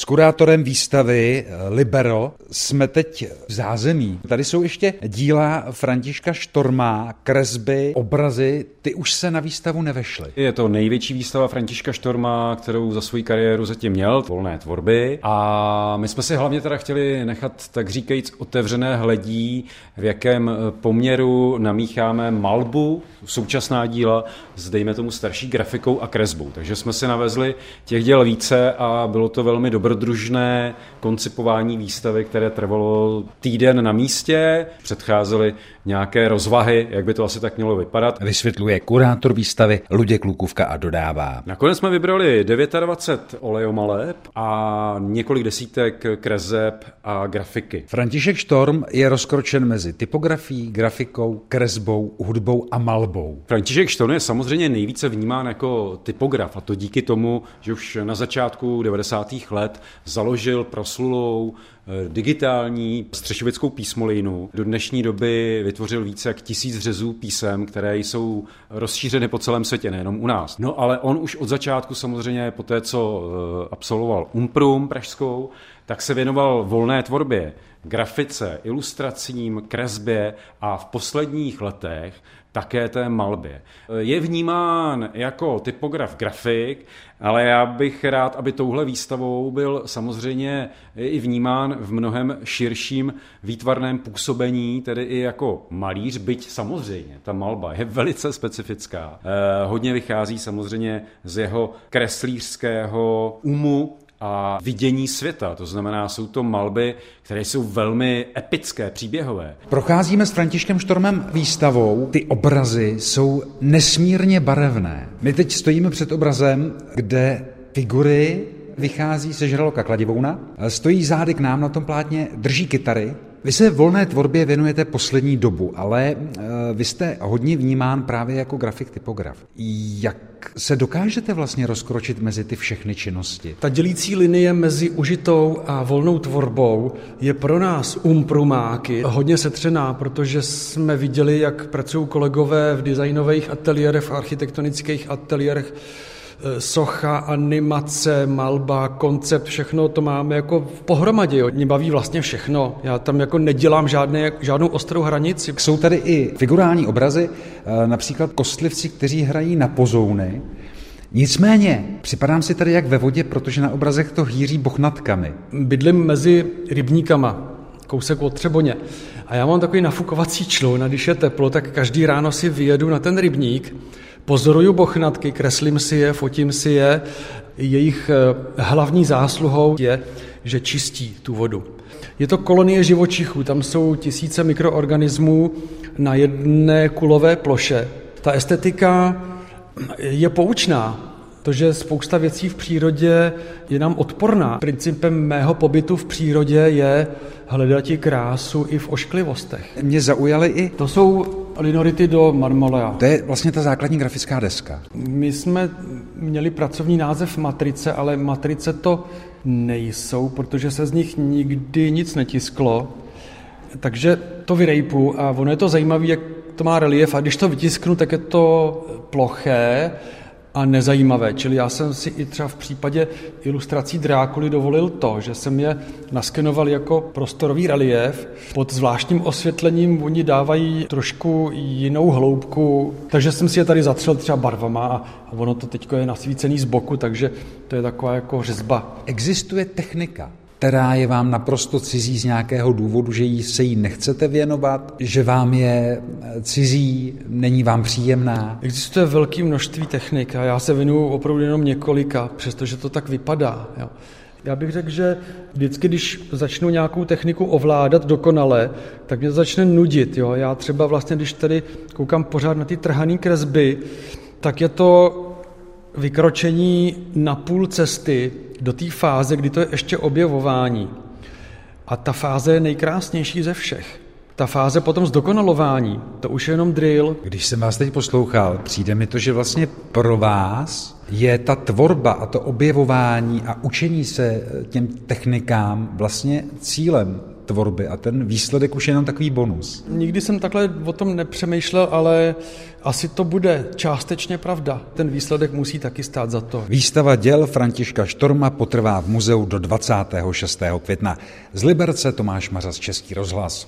S kurátorem výstavy eh, Libero jsme teď v zázemí. Tady jsou ještě díla Františka Štorma, kresby, obrazy. Ty už se na výstavu nevešly. Je to největší výstava Františka Štorma, kterou za svou kariéru zatím měl, volné tvorby. A my jsme si hlavně teda chtěli nechat, tak říkajíc, otevřené hledí, v jakém poměru namícháme malbu, současná díla, s dejme tomu starší grafikou a kresbou. Takže jsme si navezli těch děl více a bylo to velmi dobrodružné koncipování výstavy, které trvalo týden na místě. Předcházely nějaké rozvahy, jak by to asi tak mělo vypadat. Vysvětluje kurátor výstavy Luděk Lukůvka a dodává. Nakonec jsme vybrali 29 olejomaleb a několik desítek kreseb a grafiky. František Štorm je rozkročen mezi typografií, grafikou, kresbou, hudbou a malbou. František Štorm je samozřejmě nejvíce vnímán jako typograf a to díky tomu, že už na začátku 90. let založil proslulou Eh, digitální střešovickou písmolejnu. Do dnešní doby vytvořil více jak tisíc řezů písem, které jsou rozšířeny po celém světě, nejenom u nás. No ale on už od začátku samozřejmě, po té, co eh, absolvoval Umprum pražskou, tak se věnoval volné tvorbě, grafice, ilustracím, kresbě a v posledních letech také té malbě. Je vnímán jako typograf grafik, ale já bych rád, aby touhle výstavou byl samozřejmě i vnímán v mnohem širším výtvarném působení, tedy i jako malíř, byť samozřejmě ta malba je velice specifická. Eh, hodně vychází samozřejmě z jeho kreslířského umu, a vidění světa. To znamená, jsou to malby, které jsou velmi epické, příběhové. Procházíme s Františkem Štormem výstavou. Ty obrazy jsou nesmírně barevné. My teď stojíme před obrazem, kde figury vychází se žraloka kladivouna, stojí zády k nám na tom plátně, drží kytary vy se volné tvorbě věnujete poslední dobu, ale eh, vy jste hodně vnímán právě jako grafik typograf. Jak se dokážete vlastně rozkročit mezi ty všechny činnosti? Ta dělící linie mezi užitou a volnou tvorbou je pro nás umprumáky hodně setřená, protože jsme viděli, jak pracují kolegové v designových ateliérech, v architektonických ateliérech, socha, animace, malba, koncept, všechno to máme jako v pohromadě. Jo. Mě baví vlastně všechno. Já tam jako nedělám žádné, žádnou ostrou hranici. Jsou tady i figurální obrazy, eh, například kostlivci, kteří hrají na pozouny. Nicméně, připadám si tady jak ve vodě, protože na obrazech to hýří bochnatkami. Bydlím mezi rybníkama, kousek od Třeboně. A já mám takový nafukovací člun a když je teplo, tak každý ráno si vyjedu na ten rybník Pozoruju bochnatky, kreslím si je, fotím si je. Jejich eh, hlavní zásluhou je, že čistí tu vodu. Je to kolonie živočichů, tam jsou tisíce mikroorganismů na jedné kulové ploše. Ta estetika je poučná, to, že spousta věcí v přírodě je nám odporná. Principem mého pobytu v přírodě je hledat krásu i v ošklivostech. Mě zaujaly i... To jsou linority do marmolea. To je vlastně ta základní grafická deska. My jsme měli pracovní název matrice, ale matrice to nejsou, protože se z nich nikdy nic netisklo. Takže to vyrejpu a ono je to zajímavé, jak to má relief a když to vytisknu, tak je to ploché a nezajímavé. Čili já jsem si i třeba v případě ilustrací Drákuly dovolil to, že jsem je naskenoval jako prostorový relief. Pod zvláštním osvětlením oni dávají trošku jinou hloubku, takže jsem si je tady zatřel třeba barvama a, ono to teď je nasvícený z boku, takže to je taková jako řezba. Existuje technika, která je vám naprosto cizí z nějakého důvodu, že jí se jí nechcete věnovat, že vám je cizí, není vám příjemná? Existuje velké množství technik a já se věnuju opravdu jenom několika, přestože to tak vypadá. Jo. Já bych řekl, že vždycky, když začnu nějakou techniku ovládat dokonale, tak mě to začne nudit. Jo. Já třeba vlastně, když tady koukám pořád na ty trhané kresby, tak je to vykročení na půl cesty do té fáze, kdy to je ještě objevování. A ta fáze je nejkrásnější ze všech. Ta fáze potom zdokonalování, to už je jenom drill. Když jsem vás teď poslouchal, přijde mi to, že vlastně pro vás je ta tvorba a to objevování a učení se těm technikám vlastně cílem tvorby a ten výsledek už je jenom takový bonus. Nikdy jsem takhle o tom nepřemýšlel, ale asi to bude částečně pravda. Ten výsledek musí taky stát za to. Výstava děl Františka Štorma potrvá v muzeu do 26. května. Z Liberce Tomáš Mařas, Český rozhlas.